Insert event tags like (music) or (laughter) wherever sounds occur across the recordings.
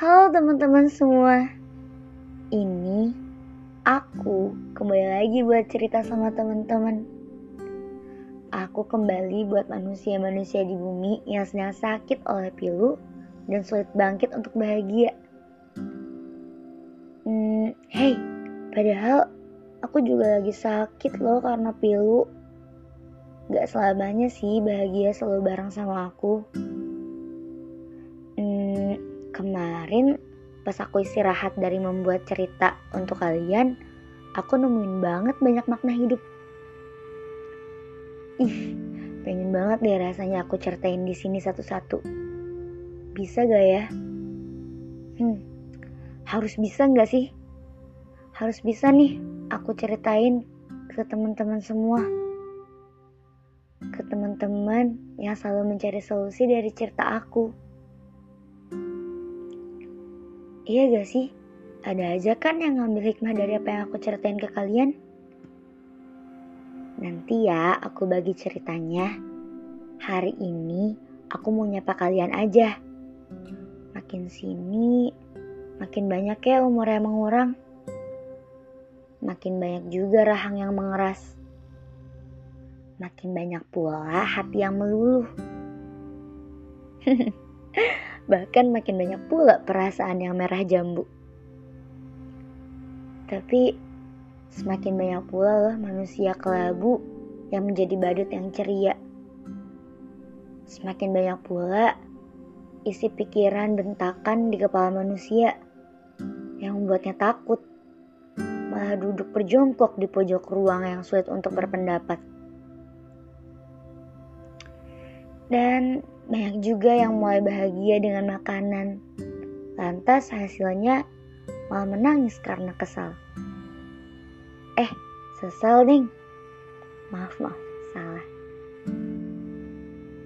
Halo teman-teman semua. Ini aku kembali lagi buat cerita sama teman-teman. Aku kembali buat manusia-manusia di bumi yang sedang sakit oleh pilu dan sulit bangkit untuk bahagia. Hmm, hey, padahal aku juga lagi sakit loh karena pilu. Gak selamanya sih bahagia selalu bareng sama aku. Kemarin pas aku istirahat dari membuat cerita untuk kalian, aku nemuin banget banyak makna hidup. Ih, pengen banget deh rasanya aku ceritain di sini satu-satu. Bisa gak ya? Hmm, harus bisa gak sih? Harus bisa nih aku ceritain ke teman-teman semua. Ke teman-teman yang selalu mencari solusi dari cerita aku. Iya gak sih? Ada aja kan yang ngambil hikmah dari apa yang aku ceritain ke kalian? Nanti ya aku bagi ceritanya. Hari ini aku mau nyapa kalian aja. Makin sini, makin banyak ya umur yang mengurang. Makin banyak juga rahang yang mengeras. Makin banyak pula hati yang meluluh. (laughs) Bahkan makin banyak pula perasaan yang merah jambu. Tapi semakin banyak pula loh manusia kelabu yang menjadi badut yang ceria. Semakin banyak pula isi pikiran bentakan di kepala manusia yang membuatnya takut. Malah duduk berjongkok di pojok ruang yang sulit untuk berpendapat. Dan banyak juga yang mulai bahagia dengan makanan. Lantas hasilnya malah menangis karena kesal. Eh, sesal nih. Maaf, maaf, salah.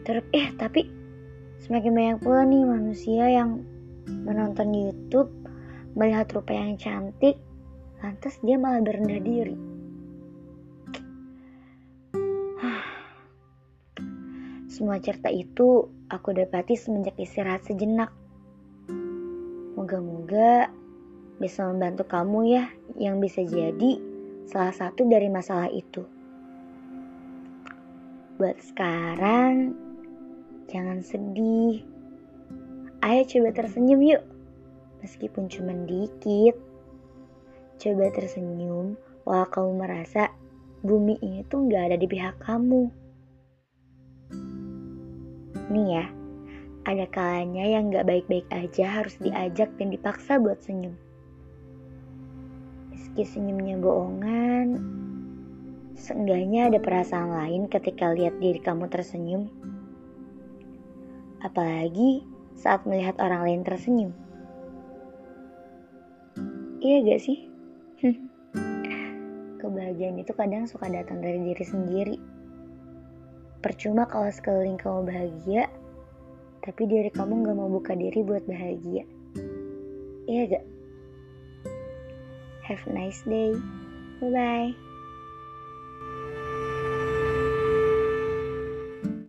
Terus, eh tapi semakin banyak pula nih manusia yang menonton YouTube, melihat rupa yang cantik, lantas dia malah berendah diri. Semua cerita itu aku dapati semenjak istirahat sejenak. Moga-moga bisa membantu kamu ya yang bisa jadi salah satu dari masalah itu. Buat sekarang, jangan sedih. Ayo coba tersenyum yuk, meskipun cuma dikit. Coba tersenyum walau kamu merasa bumi ini tuh gak ada di pihak kamu. Nih ya, ada kalanya yang gak baik-baik aja harus diajak dan dipaksa buat senyum. Meski senyumnya bohongan, seenggaknya ada perasaan lain ketika lihat diri kamu tersenyum. Apalagi saat melihat orang lain tersenyum. Iya gak sih? (laughs) Kebahagiaan itu kadang suka datang dari diri sendiri Percuma kalau sekeliling kamu bahagia, tapi diri kamu gak mau buka diri buat bahagia. Iya gak? Have a nice day. Bye-bye.